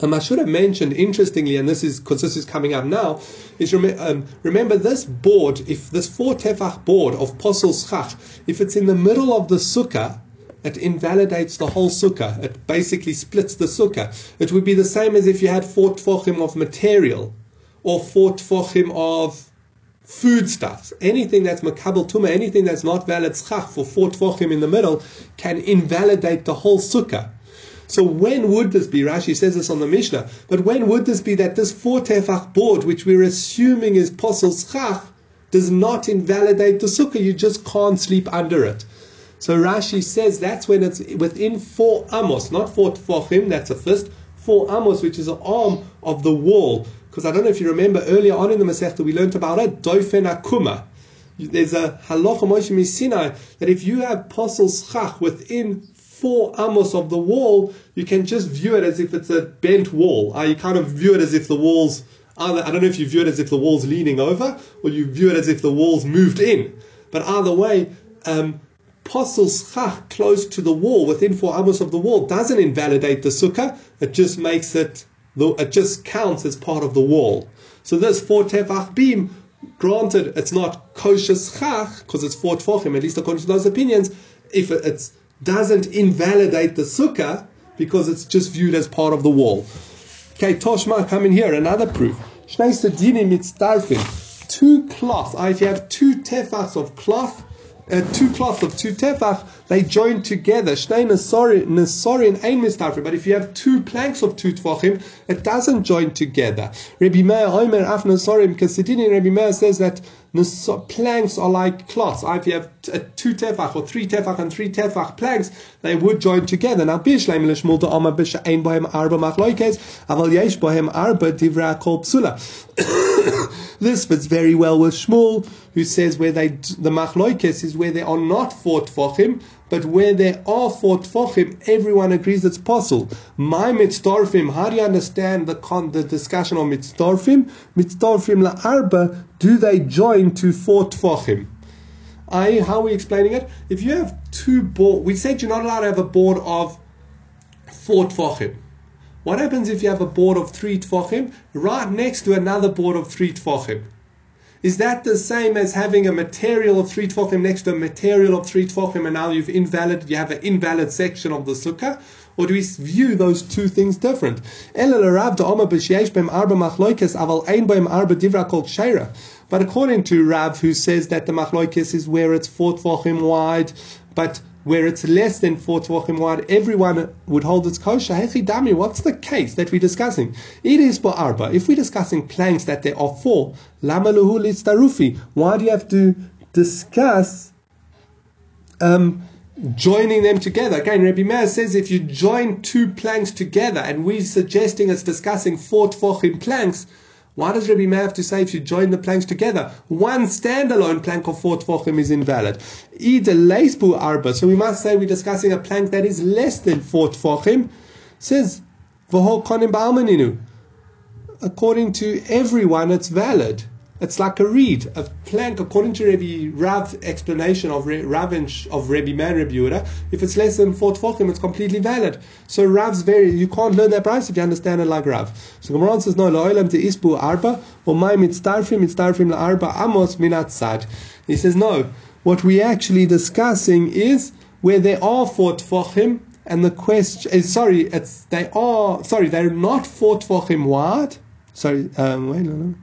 Um, I should have mentioned, interestingly, and this is because this is coming up now, is um, remember this board, if this four tefach board of posel schach, if it's in the middle of the sukkah, it invalidates the whole sukkah. It basically splits the sukkah. It would be the same as if you had four tfochim of material or four tfochim of foodstuffs. Anything that's makabel tuma, anything that's not valid schach for four tfochim in the middle can invalidate the whole sukkah. So when would this be? Rashi says this on the Mishnah. But when would this be that this four tefach board, which we're assuming is posel schach, does not invalidate the sukkah? You just can't sleep under it. So Rashi says that's when it's within four amos, not four tefachim, that's a fist, four amos, which is an arm of the wall. Because I don't know if you remember earlier on in the Masechta, we learned about it, doifen akuma. There's a halacha Moshe Sinai that if you have posel schach within four amos of the wall, you can just view it as if it's a bent wall. Uh, you kind of view it as if the walls, either, I don't know if you view it as if the wall's leaning over, or you view it as if the wall's moved in. But either way, um, posel schach close to the wall, within four amos of the wall, doesn't invalidate the sukkah. It just makes it, it just counts as part of the wall. So this four tefach beam, granted, it's not kosher schach because it's four tefachim, at least according to those opinions. If it doesn't invalidate the sukkah because it's just viewed as part of the wall. Okay, Toshma, come in here. Another proof. Two cloths. If you have two tefachs of cloth uh, two cloths of two tefach, they join together. Shnei nesorin ein mistafrim. But if you have two planks of two tefachim, it doesn't join together. Rabbi Meir Omer af nesorim kasidini. Rabbi Meir says that planks are like cloths. If you have two tefach or three tefach and three tefach planks, they would join together. Now, bishleim lishmul to Omer bisha ein bohem arba machloikes, aval yesh bohem arba divra kol psula. This fits very well with Shmuel, who says where they the machloikes is where there are not four tefachim, but where there are four tefachim, everyone agrees it's possible. My mitzdarfim, how do you understand the con, the discussion on mitzdarfim? Mitzdarfim la'arba, do they join to four tefachim? I, how are we explaining it? If you have two board, we said you're not allowed to have a board of four tefachim. What happens if you have a board of three tfachim right next to another board of three tfachim? Is that the same as having a material of three tfachim next to a material of three tfachim and now you've invalid, you have an invalid section of the sukkah? Or do we view those two things different? But according to Rav, who says that the machloikis is where it's four tfachim wide, but where it's less than four tvachim wide, everyone would hold its kosher. Hechi dami, what's the case that we're discussing? It is for arba. If we're discussing planks that there are four, lama luhu litztarufi. Why do you have to discuss um, joining them together? Again, Rabbi Meir says if you join two planks together, and we're suggesting it's discussing four tvachim planks, why does Rabbi Meir have to say if you join the planks together? One standalone plank of four tefachim is invalid. Either leisbu arba, so we must say we're discussing a plank that is less than four tefachim. Says v'hol konim. According to everyone, it's valid. It's like a reed, a plank, according to Rabbi Rav's explanation of Rav and, of Rabbi Man Rabbi Yehuda. If it's less than four tefachim, it's completely valid. So Rav's very, you can't learn that price if you understand it like Rav. So Gemara says, no, la'olam te isbu arba, or my mitzdarfim, mitzdarfim la'arba amos minat sad. He says, no, what we're actually discussing is where there are four tefachim, And the question is, sorry, it's they are sorry, they're not four tefachim wide. Sorry, um, wait, no, no.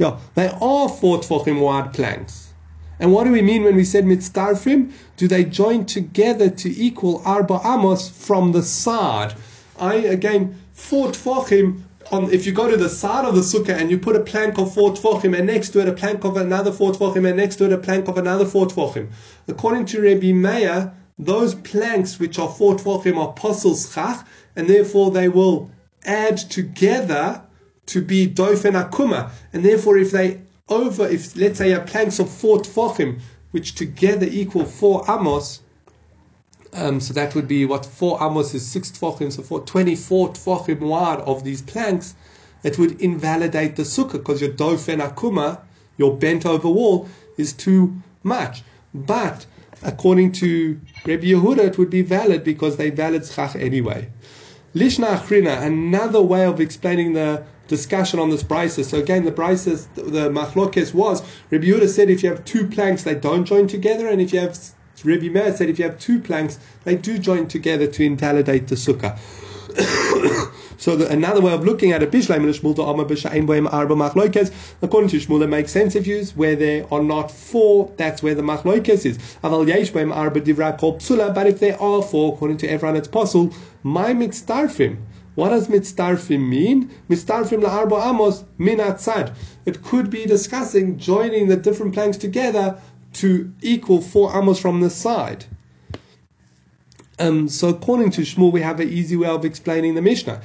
Yeah, they are four tefachim wide planks. And what do we mean when we said mitzdarfim? Do they join together to equal arba amos from the side? I again four tefachim on, if you go to the side of the sukkah and you put a plank of four tefachim and next to it a plank of another four tefachim and next to it a plank of another four tefachim. According to Rabbi Meir, those planks which are four tefachim are posels chach, and therefore they will add together to be dofen akuma. And therefore, if they over, if let's say a planks of four tefachim, which together equal four amos, um, so that would be what four amos is six tefachim, so for 24 tefachim wide of these planks, it would invalidate the sukkah because your dofen akuma, your bent over wall, is too much. But according to Rabbi Yehuda, it would be valid because they valid schach anyway. Lishna Achrina, another way of explaining the discussion on this brisa. So again, the brisa, the machlokes was Rabbi Yehuda said if you have two planks, they don't join together, and if you have Rabbi Meir said if you have two planks, they do join together to invalidate the sukkah. so the, another way of looking at it, according to Shmuel, it makes sense if you where there are not four, that's where the machloikes is. But if there are four, according to everyone, it's possible. My mitzdarfim. What does mitzdarfim mean? Mitzdarfim la'arba amos min atzad. It could be discussing joining the different planks together to equal four amos from the side. Um, so according to Shmuel, we have an easy way of explaining the Mishnah.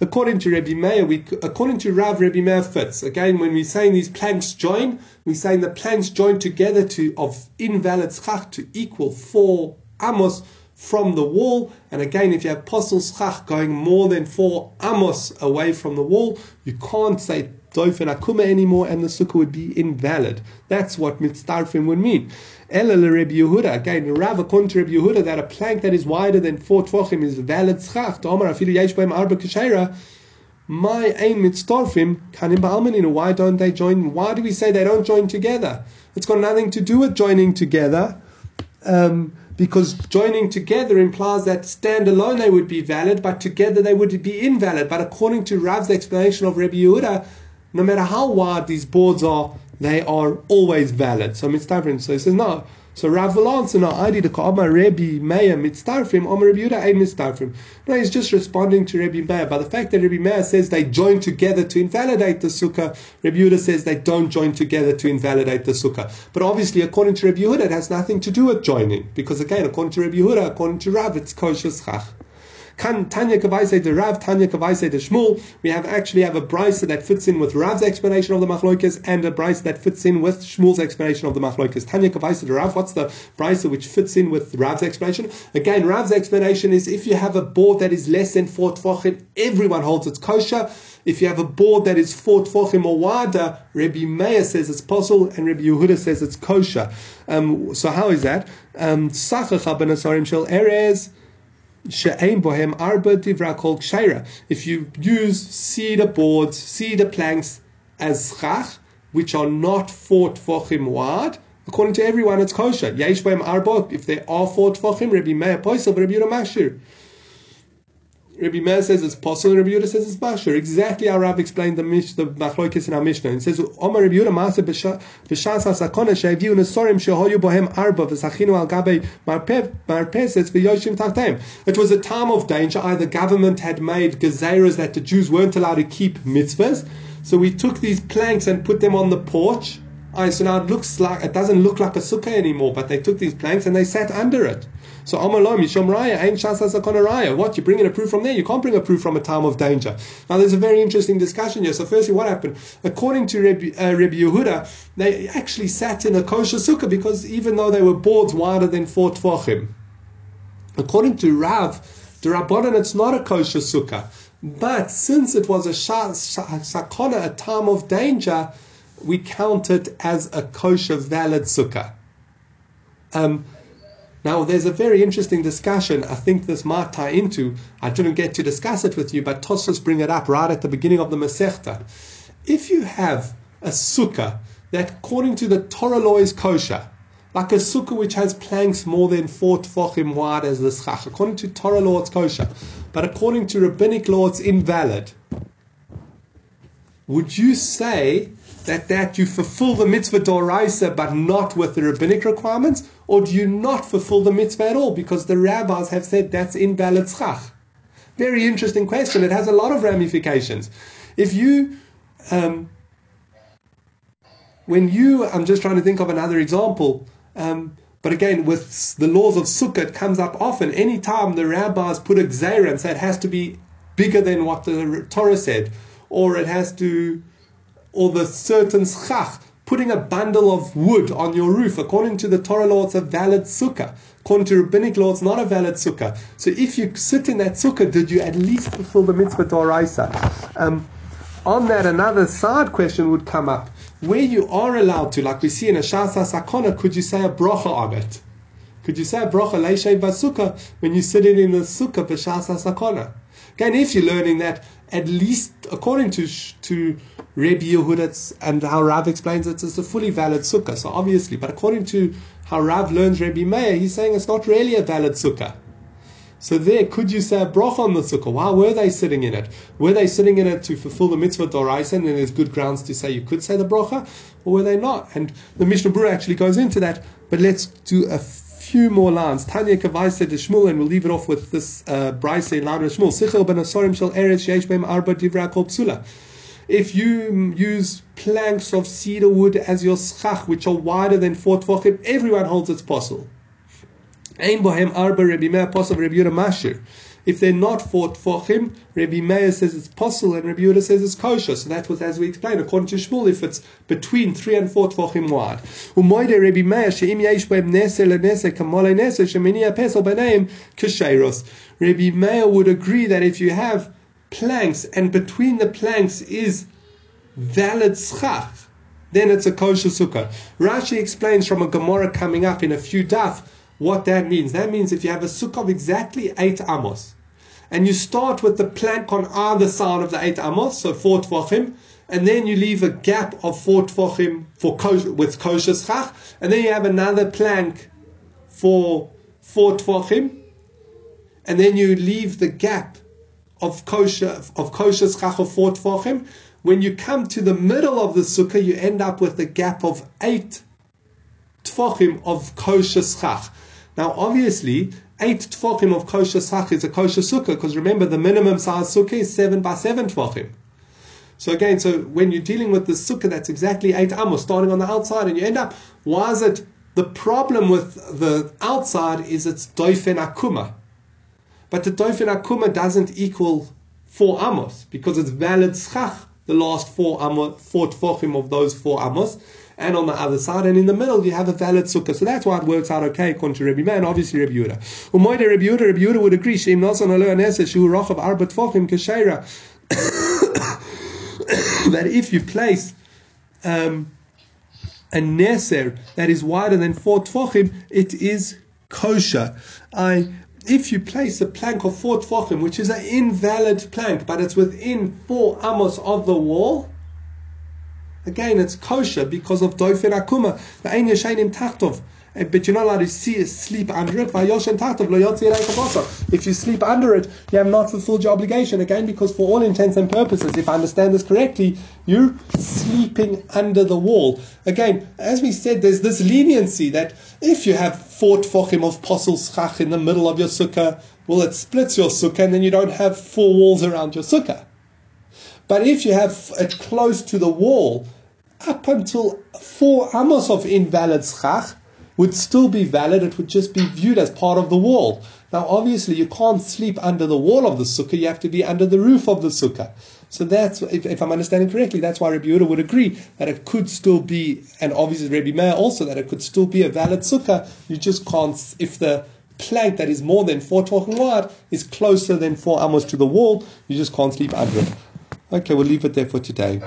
According to Rabbi Meir, we, according to Rav, Rabbi Meir fits. Again, when we're saying these planks join, we're saying the planks join together to of invalid schach to equal four amos from the wall. And again, if you have posel schach going more than four amos away from the wall, you can't say dofen akuma anymore, and the sukkah would be invalid. That's what mitzdarfim would mean. Ella Rabbi Yehuda, again, Rav according to Rabbi Yehuda, that a plank that is wider than four tvachim is valid schach. Omar afilu yesh arba kashera. My aim mitzdarfim kanim ba'almaninu. Why don't they join? Why do we say they don't join together? It's got nothing to do with joining together. Um, because joining together implies that standalone they would be valid, but together they would be invalid. But according to Rav's explanation of Rabbi Yehuda, no matter how wide these boards are, they are always valid. So mitzdarfim. So he says no. So Rav will answer no. I did a Ka'ama Rabbi Meir mitzdarfim. Omer Rabbi Yehuda ain't mitzdarfim. No, he's just responding to Rabbi Meir. But the fact that Rabbi Meir says they join together to invalidate the sukkah, Rabbi Yehuda says they don't join together to invalidate the sukkah. But obviously, according to Rabbi Yehuda, it has nothing to do with joining because again, according to Rabbi Yehuda, according to Rav, it's kosher schach. Kan Tanya Kavaise the Rav, Tanya Kavaise the Shmuel. We have actually have a brisa that fits in with Rav's explanation of the Machloikas and a brisa that fits in with Shmuel's explanation of the Machloikas. Tanya Kavaise the Rav. What's the brisa which fits in with Rav's explanation? Again, Rav's explanation is if you have a board that is less than four tefachim, everyone holds it's kosher. If you have a board that is four tefachim or wider, Rabbi Meir says it's possible, and Rabbi Yehuda says it's kosher. Um, so how is that? Um, if you use cedar boards, cedar planks as schach, which are not four tefachim wide, according to everyone, it's kosher. Yesh arba. If they are four tefachim, Rabbi Meir poisel, Rabbi Yehuda mashir. Rabbi Meir says it's possible, Rabbi Yehuda says it's basher. Exactly how Rav explained the mish, the machloikis in our Mishnah. It says, "Omer Rabbi Yehuda maase b'shas ha'sakona she'aviu nesorim she'hoyu bohem arba v'sachinu al gabei gabe marpeses v'yoshim tachtem. It was a time of danger. Either government had made gezeras that the Jews weren't allowed to keep mitzvahs, so we took these planks and put them on the porch. Right, so now it looks like it doesn't look like a sukkah anymore, but they took these planks and they sat under it. So Amalom Yishom Ain Shasa Raya. What you bringing a proof from there? You can't bring a proof from a time of danger. Now there's a very interesting discussion here. So firstly, what happened? According to Rabbi, uh, Yehuda, they actually sat in a kosher sukkah because even though they were boards wider than four tvachim. According to Rav, the Rabbanan, it's not a kosher sukkah. But since it was a sakona, a time of danger, we count it as a kosher valid sukkah. Um, now, there's a very interesting discussion. I think this might tie into. I didn't get to discuss it with you, but Tosfos bring it up right at the beginning of the Masechta. If you have a sukkah that according to the Torah law is kosher. Like a sukkah which has planks more than four tefachim wide as the schach. According to Torah law, it's kosher. But according to rabbinic law, it's invalid. Would you say that, that you fulfill the mitzvah doraisa but not with the rabbinic requirements? Or do you not fulfill the mitzvah at all because the rabbis have said that's invalid schach? Very interesting question. It has a lot of ramifications. If you, um, when you, I'm just trying to think of another example. Um, but again, with the laws of sukkah, it comes up often. Anytime the rabbis put a gzeira and say it has to be bigger than what the Torah said, or it has to, or the certain schach, putting a bundle of wood on your roof, according to the Torah law, it's a valid sukkah. According to rabbinic law, it's not a valid sukkah. So if you sit in that sukkah, did you at least fulfill the mitzvah doraisa? Um, on that, another side question would come up. Where you are allowed to, like we see in a Shasa Sakona, could you say a bracha on it? Could you say a bracha leishay basukah when you sit in the sukkah b'shasa sakona? Again, if you're learning that, at least according to to Rebbe Yehuda and how Rav explains it, it's a fully valid sukkah. So obviously, but according to how Rav learns Rebbe Meir, he's saying it's not really a valid sukkah. So there, could you say a bracha on the sukkah? Why were they sitting in it? Were they sitting in it to fulfill the mitzvah doraisa, and there's good grounds to say you could say the bracha, or were they not? And the Mishnah Berurah actually goes into that. But let's do a few more lines. Tanya Kavai said to Shmuel, and we'll leave it off with this uh, Bryce louder Shmuel. Sichel ben Asorim shel Eretz Yesh Beim Arba Divra Kol. If you use planks of cedar wood as your schach, which are wider than four tvachim, everyone holds it's possible. Ein bohem arba Rabbi Meir Yehuda mashir. If they're not for tfachim, Rabbi Meir says it's possible and Rabbi Yehuda says it's kosher. So that was as we explained, according to Shmuel, if it's between three and four tfachim wide. Umoide Rabbi Meir she'im yesh bohem nese lenese kamole nese shemini apesel b'neim kasheiros. Rabbi Meir would agree that if you have planks and between the planks is valid schach, then it's a kosher sukkah. Rashi explains from a Gemara coming up in a few daf what that means. That means if you have a sukkah of exactly eight amos, and you start with the plank on either side of the eight amos, so four tvachim, and then you leave a gap of four tvachim for kosher, with kosher schach, and then you have another plank for four tvachim, and then you leave the gap of kosher of kosher schach of four tvachim. When you come to the middle of the sukkah, you end up with a gap of eight tfachim of kosher schach. Now, obviously, eight tfachim of kosher schach is a kosher sukkah because remember the minimum size sukkah is seven by seven tfachim. So again, so when you're dealing with the sukkah, that's exactly eight amos, starting on the outside, and you end up. Why is it the problem with the outside is it's doifen akuma, but the doifen akuma doesn't equal four amos because it's valid schach the last four amos, four tfachim of those four amos and on the other side, and in the middle you have a valid sukkah. So that's why it works out okay according to Rabbi Man, obviously Rabbi Yehuda. Umoide Rabbi Yehuda, Rabbi Yehuda would agree, Sheim Nasan Alo Aneses, Shu Rachav Arbat Fochim Kesheira, that if you place um, a neser that is wider than four tfachim, it is kosher. I if you place a plank of four tfachim, which is an invalid plank, but it's within four amos of the wall, Again, it's kosher because of doifen akuma. Tachtov. But you're not allowed to see, sleep under it. If you sleep under it, you have not fulfilled your obligation. Again, because for all intents and purposes, if I understand this correctly, you're sleeping under the wall. Again, as we said, there's this leniency that if you have four tfochim of posel schach in the middle of your sukkah, well, it splits your sukkah and then you don't have four walls around your sukkah. But if you have it close to the wall, up until four amos of invalid schach would still be valid. It would just be viewed as part of the wall. Now, obviously, you can't sleep under the wall of the sukkah. You have to be under the roof of the sukkah. So that's, if, if I'm understanding correctly, that's why Rabbi Yehuda would agree that it could still be, and obviously Rabbi Meir also, that it could still be a valid sukkah. You just can't, if the plank that is more than four tefachim wide is closer than four amos to the wall, you just can't sleep under it. Okay, we'll leave it there for today.